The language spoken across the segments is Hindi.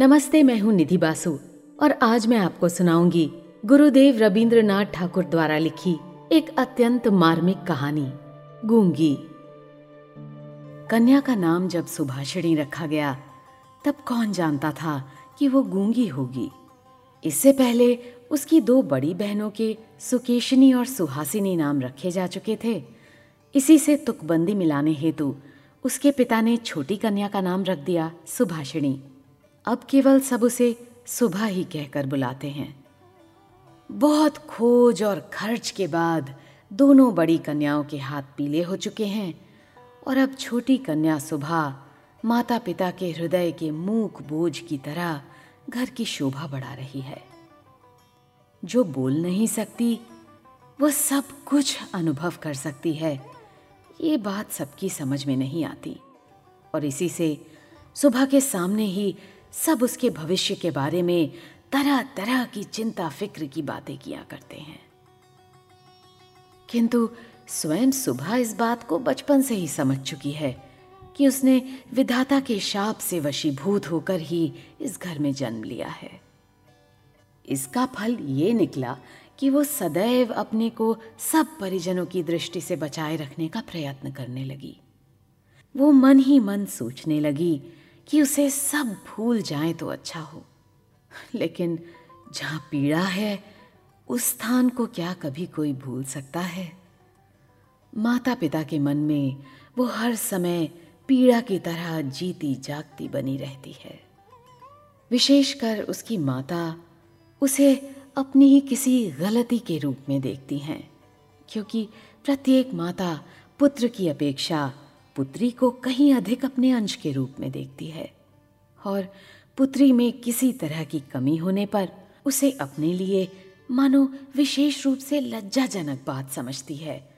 नमस्ते, मैं हूँ निधि बासु और आज मैं आपको सुनाऊँगी गुरुदेव रविंद्रनाथ ठाकुर द्वारा लिखी एक अत्यंत मार्मिक कहानी, गूँगी। कन्या का नाम जब सुभाषिणी रखा गया, तब कौन जानता था कि वो गूँगी होगी? इससे पहले उसकी दो बड़ी बहनों के सुकेशनी और सुहासिनी नाम रखे जा चुके थे। इसी से तुकबंदी मिलाने हेतु उसके पिता ने छोटी कन्या का नाम रख दिया सुभाषिणी। अब केवल सब उसे सुबह ही कहकर बुलाते हैं। बहुत खोज और खर्च के बाद दोनों बड़ी कन्याओं के हाथ पीले हो चुके हैं और अब छोटी कन्या सुबह माता पिता के हृदय के मूक बोझ की तरह घर की शोभा बढ़ा रही है। जो बोल नहीं सकती, वह सब कुछ अनुभव कर सकती है। ये बात सबकी समझ में नहीं आती और इसी से सुबह के सामने ही सब उसके भविष्य के बारे में तरह तरह की चिंता फ़िक्र की बातें किया करते हैं। किंतु स्वयं सुबह इस बात को बचपन से ही समझ चुकी है कि उसने विधाता के शाप से वशीभूत होकर ही इस घर में जन्म लिया है। इसका फल ये निकला कि वो सदैव अपने को सब परिजनों की दृष्टि से बचाए रखने का प्रयत्न करने लगी। वो मन ही मन सोचने लगी कि उसे सब भूल जाए तो अच्छा हो। लेकिन जहाँ पीड़ा है, उस स्थान को क्या कभी कोई भूल सकता है? माता पिता के मन में वो हर समय पीड़ा की तरह जीती जागती बनी रहती है। विशेषकर उसकी माता उसे अपनी ही किसी गलती के रूप में देखती हैं, क्योंकि प्रत्येक माता पुत्र की अपेक्षा पुत्री को कहीं अधिक अपने अंश के रूप में देखती है। और पुत्री में किसी तरह की कमी होने पर उसे अपने लिए, मानो विशेष रूप से लज्जाजनक बात समझती है।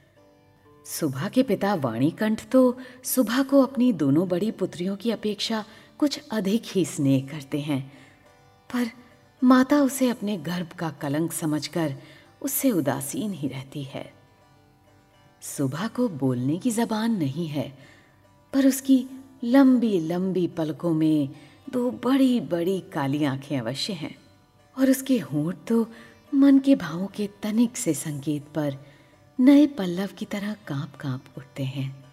सुबह के पिता वाणीकंठ तो सुबह को अपनी दोनों बड़ी पुत्रियों की अपेक्षा कुछ अधिक ही स्नेह करते हैं। पर माता उसे अपने गर्भ का कलंक समझकर उससे उदासीन ही रहती है। सुबह को बोलने की जबान नहीं है, पर उसकी लंबी लंबी पलकों में दो बड़ी बड़ी काली आँखें अवश्य हैं। और उसके होंठ तो मन के भावों के तनिक से संकेत पर नए पल्लव की तरह काँप काँप उठते हैं।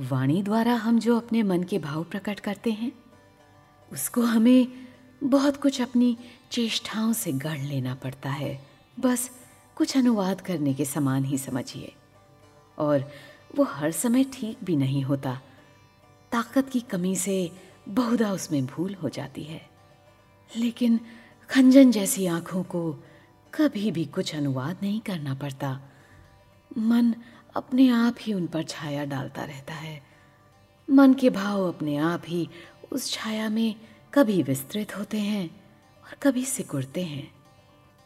वाणी द्वारा हम जो अपने मन के भाव प्रकट करते हैं, उसको हमें बहुत कुछ अपनी चेष्टाओं से गढ़ लेना पड़ता है। बस कुछ अनुवाद करने के समान ही समझिए। और वो हर समय ठीक भी नहीं होता। ताकत की कमी से बहुधा उसमें भूल हो जाती है। लेकिन खंजन जैसी आँखों को कभी भी कुछ अनुवाद नहीं करना पड़ता। मन अपने आप ही उन पर छाया डालता रहता है। मन के भाव अपने आप ही उस छाया में कभी विस्तृत होते हैं और कभी सिकुड़ते हैं।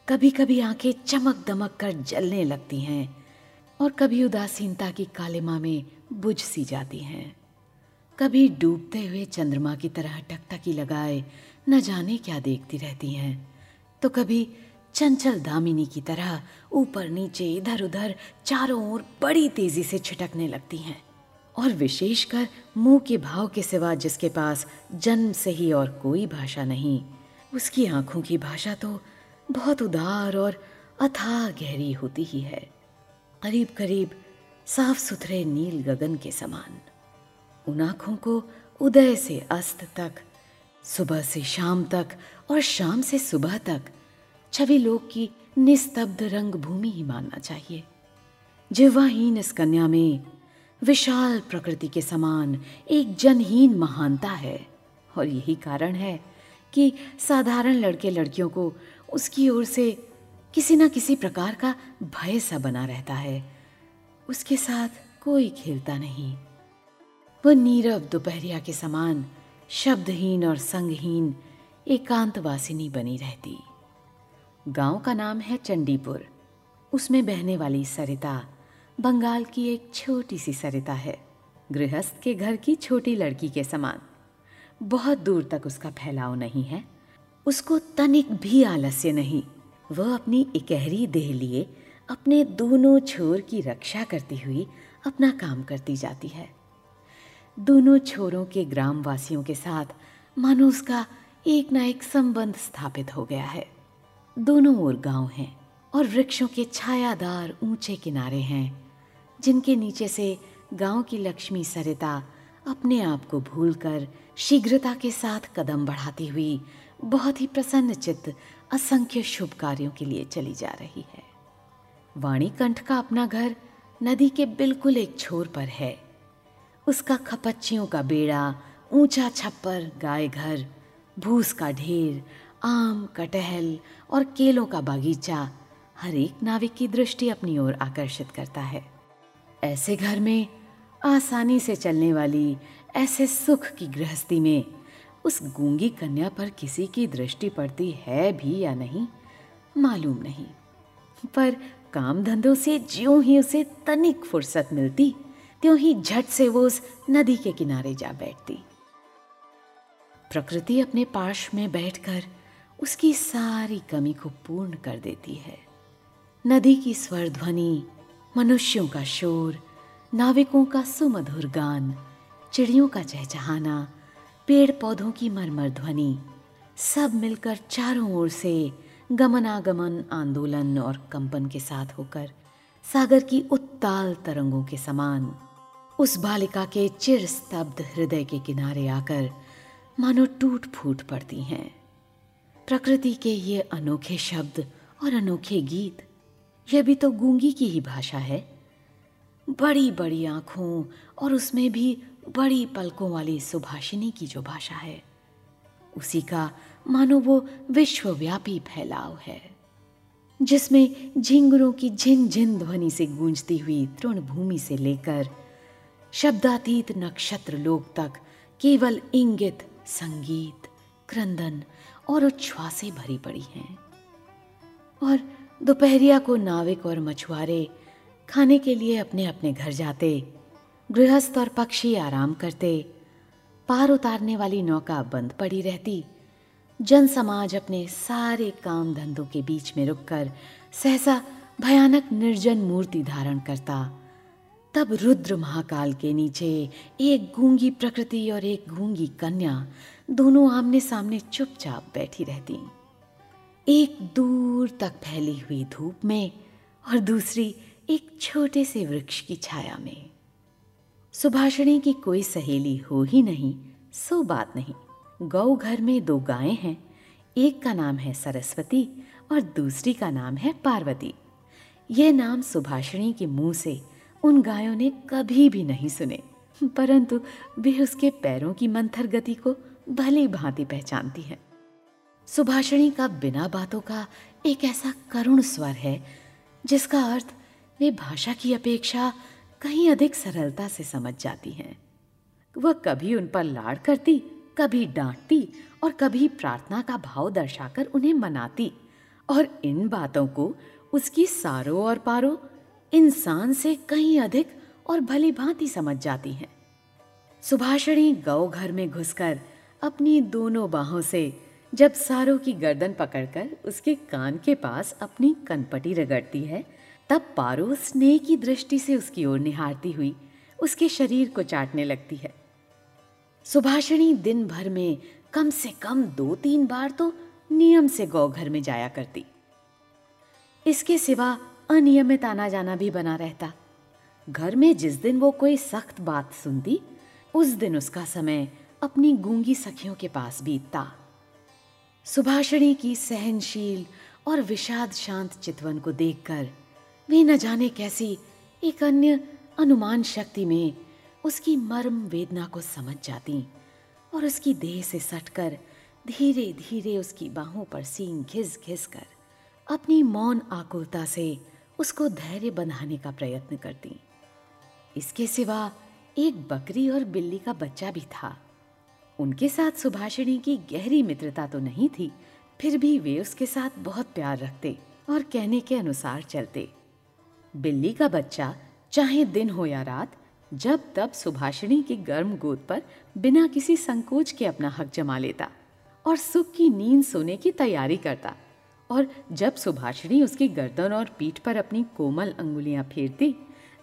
कभी कभी आँखें चमक दमक कर जलने लगती हैं। और कभी उदासीनता की कालिमा में बुझ सी जाती हैं। कभी डूबते हुए चंद्रमा की तरह टकटकी लगाए, न जाने क्या देखती रहती हैं। तो कभी चंचल दामिनी की तरह ऊपर नीचे, इधर उधर, चारों ओर बड़ी तेज़ी से छिटकने लगती हैं। और विशेषकर मुँह के भाव के सिवा जिसके पास जन्म से ही और कोई भाषा नहीं, उसकी आँखों की भाषा तो बहुत उदार और अथाह गहरी होती ही है। करीब करीब साफ़ सुथरे नील गगन के समान। उन आँखों को उदय से अस्त तक, सुबह से शाम तक और शाम से सुबह तक छवि लोक की निस्तब्ध रंग भूमि ही मानना चाहिए। जिवाहीन इस कन्या में विशाल प्रकृति के समान एक जनहीन महानता है और यही कारण है कि साधारण लड़के लड़कियों को उसकी ओर से किसी न किसी प्रकार का भय सा बना रहता है। उसके साथ कोई खेलता नहीं। वह नीरव दोपहरिया के समान शब्दहीन और संगहीन एकांतवासिनी बनी रहती। गाँव का नाम है चंडीपुर। उसमें बहने वाली सरिता बंगाल की एक छोटी सी सरिता है। गृहस्थ के घर की छोटी लड़की के समान। बहुत दूर तक उसका फैलाव नहीं है। उसको तनिक भी आलस्य नहीं। वह अपनी इकहरी देह लिए अपने दोनों छोर की रक्षा करती हुई अपना काम करती जाती है। दोनों छोरों के ग्रामवासियों के साथ मानो उसका एक ना एक संबंध स्थापित हो गया है। दोनों ओर गाँव हैं और वृक्षों के छायादार ऊँचे किनारे हैं, जिनके नीचे से गाँव की लक्ष्मी सरिता अपने आप को भूलकर शीघ्रता के साथ कदम बढ़ाती हुई बहुत ही प्रसन्न चित्त असंख्य शुभ कार्यों के लिए चली जा रही है। वाणी कंठ का अपना घर नदी के बिल्कुल एक छोर पर है। उसका खपच्चियों का बेड़ा, ऊँचा छप्पर, गाय घर, भूस का ढेर, आम, कटहल और केलों का बागीचा हर एक नाविक की दृष्टि अपनी ओर आकर्षित करता है। ऐसे घर में आसानी से चलने वाली ऐसे सुख की गृहस्थी में उस गूँगी कन्या पर किसी की दृष्टि पड़ती है भी या नहीं, मालूम नहीं। पर काम धंधों से ज्यों ही उसे तनिक फुर्सत मिलती, त्यों ही झट से वो उस नदी के किनारे जा बैठती। प्रकृति अपने पाश में बैठकर उसकी सारी कमी को पूर्ण कर देती है। नदी की स्वर ध्वनि मनुष्यों का शोर, नाविकों का सुमधुर गान, चिड़ियों का चहचहाना पेड़ पौधों की मरमर ध्वनि। सब मिलकर चारों ओर से गमनागमन, आंदोलन और कंपन के साथ होकर सागर की उत्ताल तरंगों के समान, उस बालिका के चिर स्तब्ध हृदय के किनारे आकर मानो टूट फूट पड़ती हैं। प्रकृति के ये अनोखे शब्द और अनोखे गीत, यह भी तो गूँगी की ही भाषा है। बड़ी बड़ी आँखों और उसमें भी बड़ी पलकों वाली सुभाषिनी की जो भाषा है, उसी का, मानो वो विश्वव्यापी फैलाव है, जिसमें झिंगुरों की झिन झिन ध्वनि से गूंजती हुई तृण भूमि से लेकर शब्दातीत नक्षत्र लोक तक केवल इंगित, संगीत, क्रंदन और उच्छ्वासें भरी पड़ी हैं। और दोपहरिया को नाविक और मछुआरे खाने के लिए अपने अपने घर जाते गृहस्थ और पक्षी आराम करते। पार उतारने वाली नौका बंद पड़ी रहती। जन समाज अपने सारे काम धंधों के बीच में रुककर सहसा भयानक निर्जन मूर्ति धारण करता। तब रुद्र महाकाल के नीचे एक गूँगी प्रकृति और एक गूँगी कन्या दोनों आमने सामने चुपचाप बैठी रहती। एक दूर तक फैली हुई धूप में और दूसरी एक छोटे से वृक्ष की छाया में। सुभाषिणी की कोई सहेली हो ही नहीं, सो बात नहीं। गौ घर में दो गायें हैं। एक का नाम है सरस्वती और दूसरी का नाम है पार्वती। यह नाम सुभाषिणी के मुँह से उन गायों ने कभी भी नहीं सुने। परंतु वे उसके पैरों की मंथर गति को भली भांति पहचानती हैं। सुभाषिणी का बिना बातों का एक ऐसा करुण स्वर है, जिसका अर्थ वे भाषा की अपेक्षा कहीं अधिक सरलता से समझ जाती हैं। वह कभी उन पर लाड़ करती, कभी डांटती और कभी प्रार्थना का भाव दर्शाकर उन्हें मनाती और इन बातों को उसकी सारों और पारो, इंसान से कहीं अधिक और भली भांति समझ जाती हैं। सुभाषणी गौ घर में घुसकर अपनी दोनों बाहों से जब सारों की गर्दन पकड़कर उसके कान के पास अपनी कनपटी रगड़ती है तब पारो स्नेह की दृष्टि से उसकी ओर निहारती हुई, उसके शरीर को चाटने लगती है। सुभाषिणी दिन भर में कम से कम दो तीन बार तो नियम से गौ घर में जाया करती। इसके सिवा अनियमित आना जाना भी बना रहता। घर में जिस दिन वो कोई सख्त बात सुनती, उस दिन उसका समय अपनी गूँगी सखियों के पास बीतता। सुभाषिणी की सहनशील और विषाद शांत चितवन को देखकर वे न जाने कैसी एक अन्य अनुमान शक्ति में उसकी मर्म वेदना को समझ जाती और उसकी देह से सटकर धीरे धीरे उसकी बाहों पर सींग घिस घिस कर अपनी मौन आकुलता से उसको धैर्य बंधाने का प्रयत्न करती। इसके सिवा एक बकरी और बिल्ली का बच्चा भी था। उनके साथ सुभाषिणी की गहरी मित्रता तो नहीं थी, फिर भी वे उसके साथ बहुत प्यार रखते और कहने के अनुसार चलते। बिल्ली का बच्चा चाहे दिन हो या रात, जब तब सुभाषिणी की गर्म गोद पर बिना किसी संकोच के अपना हक जमा लेता और सुख की नींद सोने की तैयारी करता। और जब सुभाषिणी उसकी गर्दन और पीठ पर अपनी कोमल अंगुलियाँ फेरती,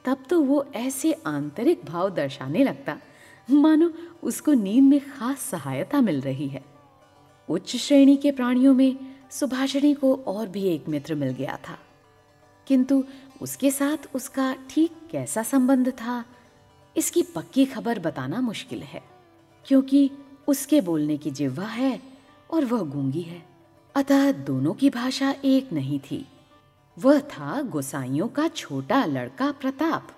तब तो वो ऐसे आंतरिक भाव दर्शाने लगता, मानो उसको नींद में खास सहायता मिल रही है। उच्च श्रेणी के प्राणियों में सुभाषिणी को और भी एक मित्र मिल गया था। किंतु उसके साथ उसका ठीक कैसा संबंध था, इसकी पक्की खबर बताना मुश्किल है, क्योंकि उसके बोलने की जिह्वा है और वह गूँगी है। अतः दोनों की भाषा एक नहीं थी। वह था गोसाइयों का छोटा लड़का प्रताप।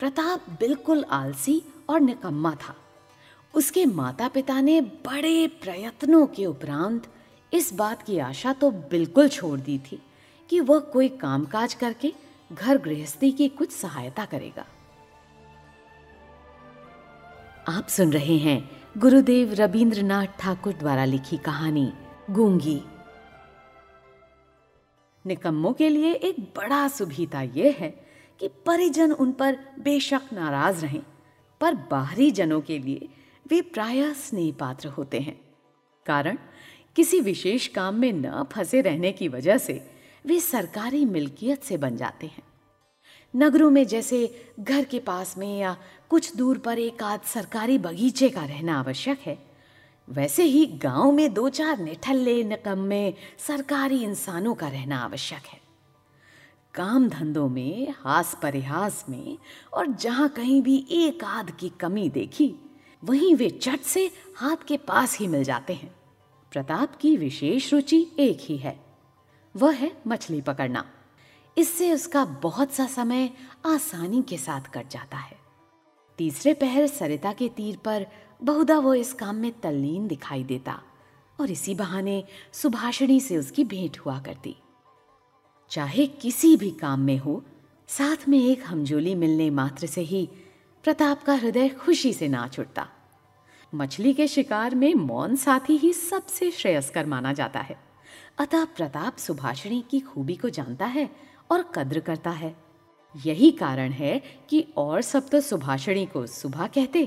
प्रताप बिल्कुल आलसी और निकम्मा था। उसके माता पिता ने बड़े प्रयत्नों के उपरांत इस बात की आशा तो बिल्कुल छोड़ दी थी कि वह कोई कामकाज करके घर गृहस्थी की कुछ सहायता करेगा। आप सुन रहे हैं गुरुदेव रविंद्रनाथ ठाकुर द्वारा लिखी कहानी, गूँगी। निकम्मों के लिए एक बड़ा सुभीता यह है कि परिजन उन पर बेशक नाराज़ रहें, पर बाहरी जनों के लिए वे प्रायः स्नेह पात्र होते हैं। कारण, किसी विशेष काम में न फंसे रहने की वजह से वे सरकारी मिल्कियत से बन जाते हैं। नगरों में जैसे घर के पास में या कुछ दूर पर एक आध सरकारी बगीचे का रहना आवश्यक है, वैसे ही गाँव में दो चार निठल्ले नकम्मे सरकारी इंसानों का रहना आवश्यक है। काम धंधों में, हास परिहास में और जहाँ कहीं भी एक आध की कमी देखी, वहीं वे चट से हाथ के पास ही मिल जाते हैं। प्रताप की विशेष रुचि एक ही है। वह है मछली पकड़ना। इससे उसका बहुत सा समय आसानी के साथ कट जाता है। तीसरे पहर सरिता के तीर पर बहुधा वो इस काम में तल्लीन दिखाई देता और इसी बहाने सुभाषिणी से उसकी भेंट हुआ करती। चाहे किसी भी काम में हो, साथ में एक हमजोली मिलने मात्र से ही प्रताप का हृदय खुशी से नाच उठता। मछली के शिकार में मौन साथी ही सबसे श्रेयस्कर माना जाता है। अतः प्रताप सुभाषिणी की खूबी को जानता है और कद्र करता है। यही कारण है कि और सब तो सुभाषिणी को सुबह कहते,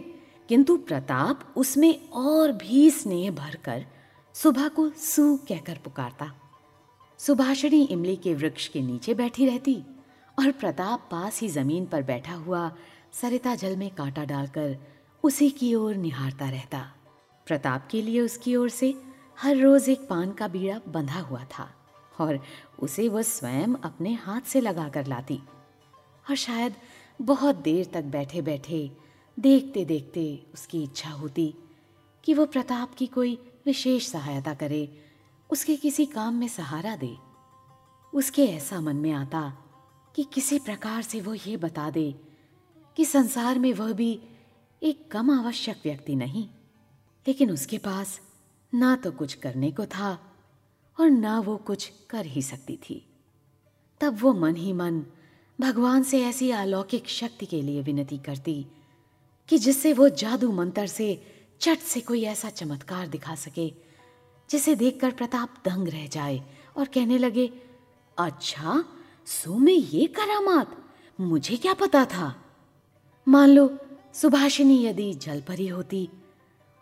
किंतु प्रताप उसमें और भी स्नेह भरकर सुबह को सू कहकर पुकारता। सुभाषिणी इमली के वृक्ष के नीचे बैठी रहती और प्रताप पास ही ज़मीन पर बैठा हुआ सरिता जल में कांटा डालकर उसी की ओर निहारता रहता। प्रताप के लिए उसकी ओर से हर रोज एक पान का बीड़ा बंधा हुआ था और उसे वह स्वयं अपने हाथ से लगा कर लाती। और शायद बहुत देर तक बैठे बैठे देखते देखते उसकी इच्छा होती कि वो प्रताप की कोई विशेष सहायता करे, उसके किसी काम में सहारा दे। उसके ऐसा मन में आता कि किसी प्रकार से वो ये बता दे कि संसार में वह भी एक कम आवश्यक व्यक्ति नहीं, लेकिन उसके पास ना तो कुछ करने को था और ना वो कुछ कर ही सकती थी। तब वो मन ही मन भगवान से ऐसी अलौकिक शक्ति के लिए विनती करती कि जिससे वो जादू मंत्र से चट से कोई ऐसा चमत्कार दिखा सके, जिसे देखकर प्रताप दंग रह जाए और कहने लगे अच्छा सो में ये करामात, मुझे क्या पता था? मान लो, सुभाषिनी यदि जल परी होती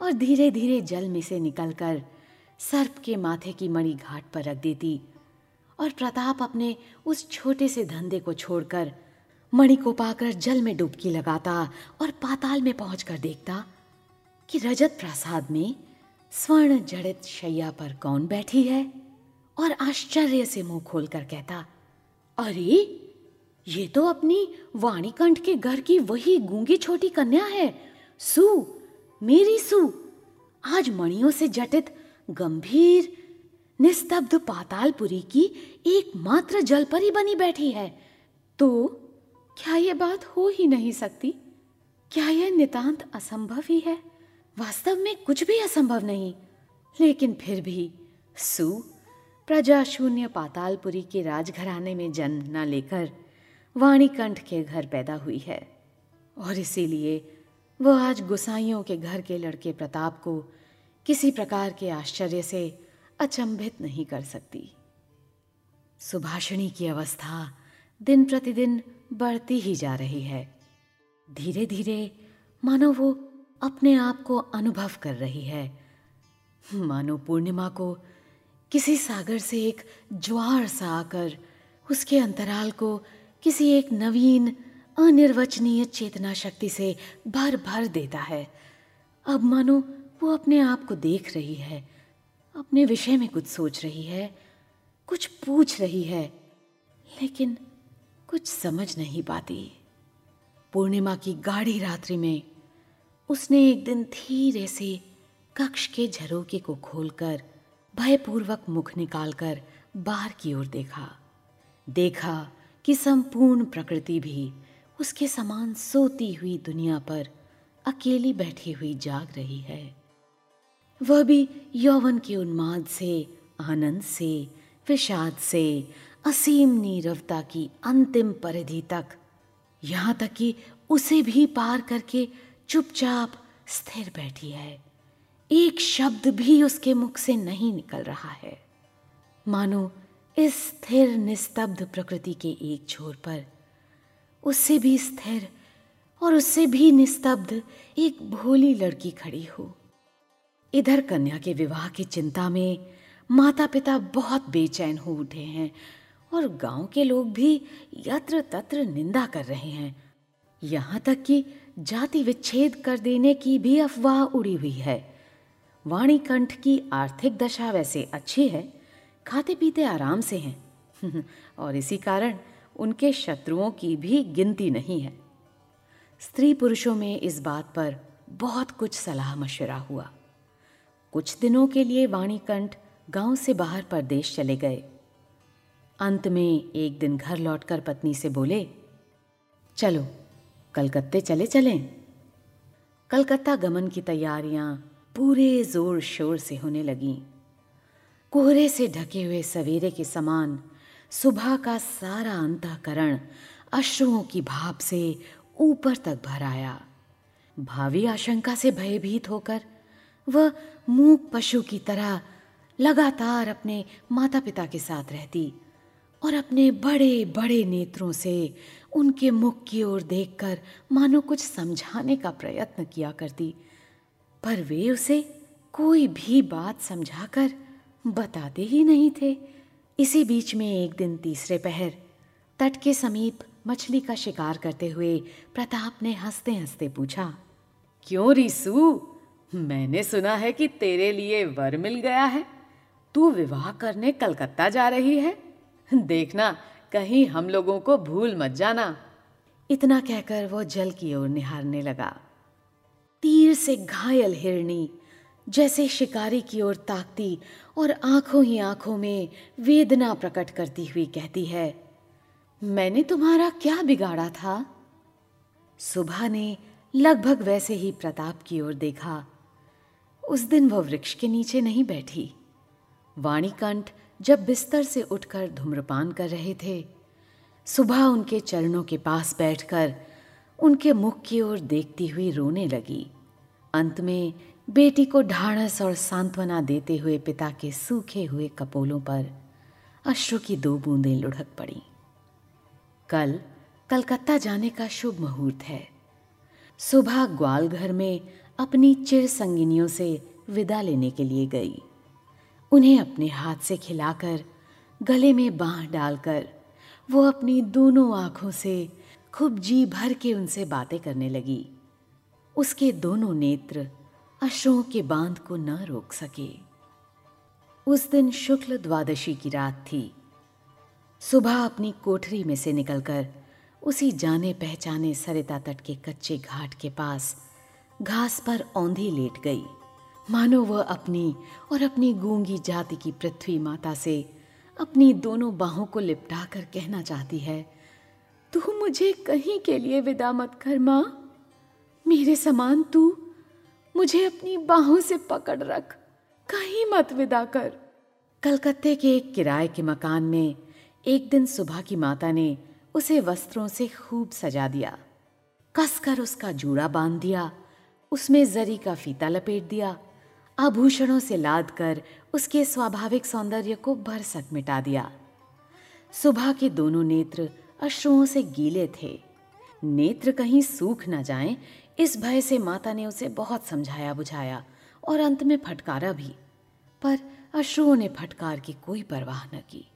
और धीरे धीरे जल में से निकलकर सर्प के माथे की मणि घाट पर रख देती और प्रताप अपने उस छोटे से धंधे को छोड़कर मणि को पाकर जल में डुबकी लगाता और पाताल में पहुंचकर देखता कि रजत प्रसाद में स्वर्ण जड़ित शैया पर कौन बैठी है और आश्चर्य से मुँह खोलकर कहता, अरे, ये तो अपनी वाणीकंठ के घर की वही गूँगी छोटी कन्या है। सु मेरी सु। आज मणियों से जटित, गंभीर, निस्तब्ध पातालपुरी की एकमात्र जलपरी बनी बैठी है। तो क्या यह बात हो ही नहीं सकती? क्या यह नितांत असंभव ही है? वास्तव में कुछ भी असंभव नहीं। लेकिन फिर भी, सु, प्रजा शून्य पातालपुरी के राजघराने में जन्म न लेकर वाणीकंठ के घर पैदा हुई है। और इसीलिए वह आज गुसाइयों के घर के लड़के प्रताप को किसी प्रकार के आश्चर्य से अचंभित नहीं कर सकती। सुभाषिणी की अवस्था दिन प्रतिदिन बढ़ती ही जा रही है। धीरे धीरे मानो वो अपने आप को अनुभव कर रही है। मानो पूर्णिमा को किसी सागर से एक ज्वार सा आकर उसके अंतराल को किसी एक नवीन अनिर्वचनीय चेतना शक्ति से भर भर देता है। अब मानो, वो अपने आप को देख रही है, अपने विषय में कुछ सोच रही है, कुछ पूछ रही है, लेकिन कुछ समझ नहीं पाती। पूर्णिमा की गाढ़ी रात्रि में उसने एक दिन धीरे से कक्ष के झरोके को खोलकर, भयपूर्वक मुख निकालकर बाहर की ओर देखा। देखा कि संपूर्ण प्रकृति भी उसके समान सोती हुई दुनिया पर अकेली बैठी हुई जाग रही है। वह भी यौवन के उन्माद से, आनंद से, विषाद से, असीम नीरवता की अंतिम परिधि तक, यहाँ तक कि उसे भी पार करके चुपचाप स्थिर बैठी है। एक शब्द भी उसके मुख से नहीं निकल रहा है। मानो इस स्थिर, निस्तब्ध प्रकृति के एक छोर पर उससे भी स्थिर और उससे भी निस्तब्ध एक भोली लड़की खड़ी हो। इधर कन्या के विवाह की चिंता में माता पिता बहुत बेचैन हो उठे हैं और गाँव के लोग भी यत्र तत्र निंदा कर रहे हैं। यहाँ तक कि जाति विच्छेद कर देने की भी अफवाह उड़ी हुई है। वाणी कंठ की आर्थिक दशा वैसे अच्छी है खाते पीते आराम से हैं। और इसी कारण उनके शत्रुओं की भी गिनती नहीं है। स्त्री पुरुषों में इस बात पर बहुत कुछ सलाह मशवरा हुआ। कुछ दिनों के लिए वाणीकंठ गाँव से बाहर परदेश चले गए। अंत में एक दिन घर लौटकर पत्नी से बोले, चलो, कलकत्ते चले चलें। कलकत्ता गमन की तैयारियाँ पूरे ज़ोर शोर से होने लगीं। कोहरे से ढके हुए सवेरे के समान सुबह का सारा अंतकरण अश्रुओं की भाप से ऊपर तक भर आया भावी आशंका से भयभीत होकर वह मूक पशु की तरह लगातार अपने माता पिता के साथ रहती और अपने बड़े बड़े नेत्रों से उनके मुख की ओर देखकर मानो कुछ समझाने का प्रयत्न किया करती, पर वे उसे कोई भी बात समझाकर बताते ही नहीं थे। इसी बीच में एक दिन तीसरे पहर, तट के समीप मछली का शिकार करते हुए प्रताप ने हँसते हँसते पूछा, क्यों रिसू? मैंने सुना है कि तेरे लिए वर मिल गया है। तू विवाह करने कलकत्ता जा रही है। देखना, कहीं हम लोगों को भूल मत जाना। इतना कहकर वो जल की ओर निहारने लगा। तीर से घायल हिरणी जैसे शिकारी की ओर ताकती और आँखों ही आँखों में वेदना प्रकट करती हुई कहती है, मैंने तुम्हारा क्या बिगाड़ा था? सुबह ने लगभग वैसे ही प्रताप की ओर देखा। उस दिन वह वृक्ष के नीचे नहीं बैठी। वाणीकंठ जब बिस्तर से उठकर धूम्रपान कर रहे थे, सुबह उनके चरणों के पास बैठकर उनके मुख की ओर देखती हुई रोने लगी। अंत में बेटी को ढाढ़स और सांत्वना देते हुए पिता के सूखे हुए कपोलों पर अश्रु की दो बूंदें लुढ़क पड़ी। कल कलकत्ता जाने का शुभ मुहूर्त है। सुबह ग्वालघर में अपनी चिर संगिनियों से विदा लेने के लिए गई। उन्हें अपने हाथ से खिलाकर, गले में बाह डालकर, वो अपनी दोनों आँखों से खूब जी भर के उनसे बातें करने लगी। उसके दोनों नेत्र अश्रुओं के बाँध को न रोक सके। उस दिन शुक्ल द्वादशी की रात थी। सुबह अपनी कोठरी में से निकलकर उसी जाने पहचाने सरिता तट के कच्चे घाट के पास घास पर औंधी लेट गई। मानो वह अपनी और अपनी गूँगी जाति की पृथ्वी माता से अपनी दोनों बाहों को लिपटा कर कहना चाहती है, तू मुझे कहीं के लिए विदा मत कर, माँ। मेरे समान तू मुझे अपनी बाहों से पकड़ रख। कहीं मत विदा कर। कलकत्ते के एक किराए के मकान में एक दिन सुबह की माता ने उसे वस्त्रों से खूब सजा दिया। कसकर उसका जूड़ा बाँध दिया उसमें जरी का फीता लपेट दिया आभूषणों से लाद कर उसके स्वाभाविक सौंदर्य को भरसक मिटा दिया। सुबह के दोनों नेत्र अश्रुओं से गीले थे। नेत्र कहीं सूख न जाएँ, इस भय से माता ने उसे बहुत समझाया बुझाया और अंत में फटकारा भी, पर अश्रुओं ने फटकार की कोई परवाह न की।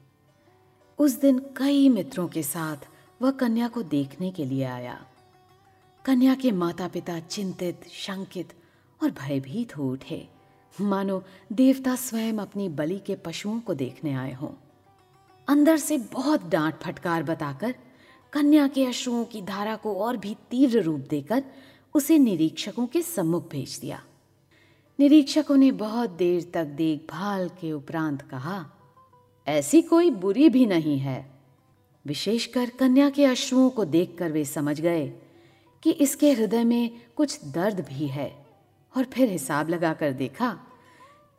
उस दिन कई मित्रों के साथ वह कन्या को देखने के लिए आया। कन्या के माता पिता चिंतित, शंकित और भयभीत हो उठे। मानो देवता स्वयं अपनी बलि के पशुओं को देखने आए हों। अंदर से बहुत डांट फटकार बताकर कन्या के अश्रुओं की धारा को और भी तीव्र रूप देकर उसे निरीक्षकों के सम्मुख भेज दिया। निरीक्षकों ने बहुत देर तक देखभाल के उपरांत कहा, ऐसी कोई बुरी भी नहीं है। विशेषकर कन्या के अश्रुओं को देखकर वे समझ गए कि इसके हृदय में कुछ दर्द भी है और फिर हिसाब लगाकर देखा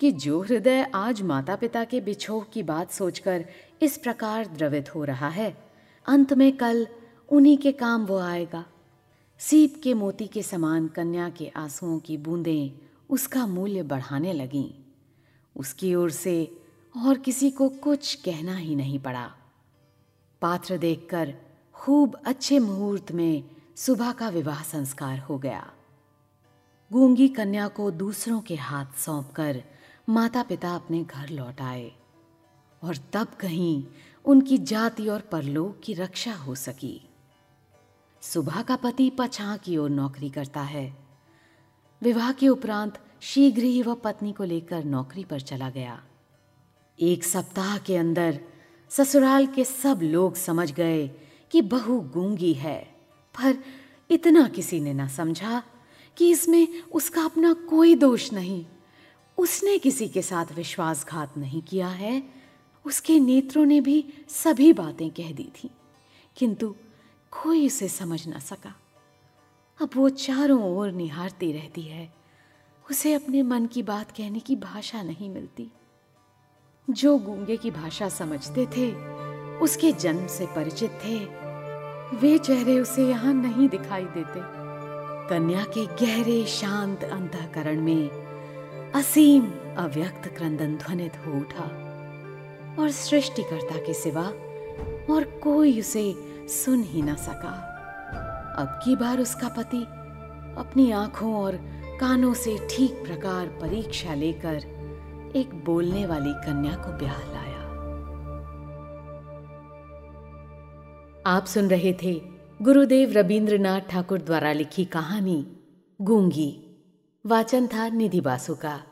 कि जो हृदय आज माता पिता के बिछोह की बात सोचकर इस प्रकार द्रवित हो रहा है, अंत में कल उन्हीं के काम वो आएगा। सीप के मोती के समान कन्या के आंसुओं की बूंदें उसका मूल्य बढ़ाने लगीं। उसकी ओर से और किसी को कुछ कहना ही नहीं पड़ा। पात्र देखकर खूब अच्छे मुहूर्त में सुबह का विवाह संस्कार हो गया। गूँगी कन्या को दूसरों के हाथ सौंपकर माता पिता अपने घर लौट आए और तब कहीं उनकी जाति और परलोक की रक्षा हो सकी। सुबह का पति पछा की ओर नौकरी करता है। विवाह के उपरांत शीघ्र ही वह पत्नी को लेकर नौकरी पर चला गया। एक सप्ताह के अंदर ससुराल के सब लोग समझ गए कि बहू गूँगी है, पर इतना किसी ने ना समझा कि इसमें उसका अपना कोई दोष नहीं। उसने किसी के साथ विश्वासघात नहीं किया है। उसके नेत्रों ने भी सभी बातें कह दी थी, किंतु कोई उसे समझ ना सका। अब वो चारों ओर निहारती रहती है। उसे अपने मन की बात कहने की भाषा नहीं मिलती। जो गूँगे की भाषा समझते थे, उसके जन्म से परिचित थे। वे चेहरे उसे यहाँ नहीं दिखाई देते। कन्या के गहरे शांत अंतकरण में असीम अव्यक्त क्रंदन ध्वनित हो उठा। और सृष्टिकर्ता के सिवा और कोई उसे सुन ही न सका। अब की बार उसका पति अपनी आँखों और कानों से ठीक प्रकार परीक्षा लेकर एक बोलने वाली कन्या को ब्याह लाया। आप सुन रहे थे गुरुदेव रविंद्रनाथ ठाकुर द्वारा लिखी कहानी गूँगी। वाचन था निधि बासु का।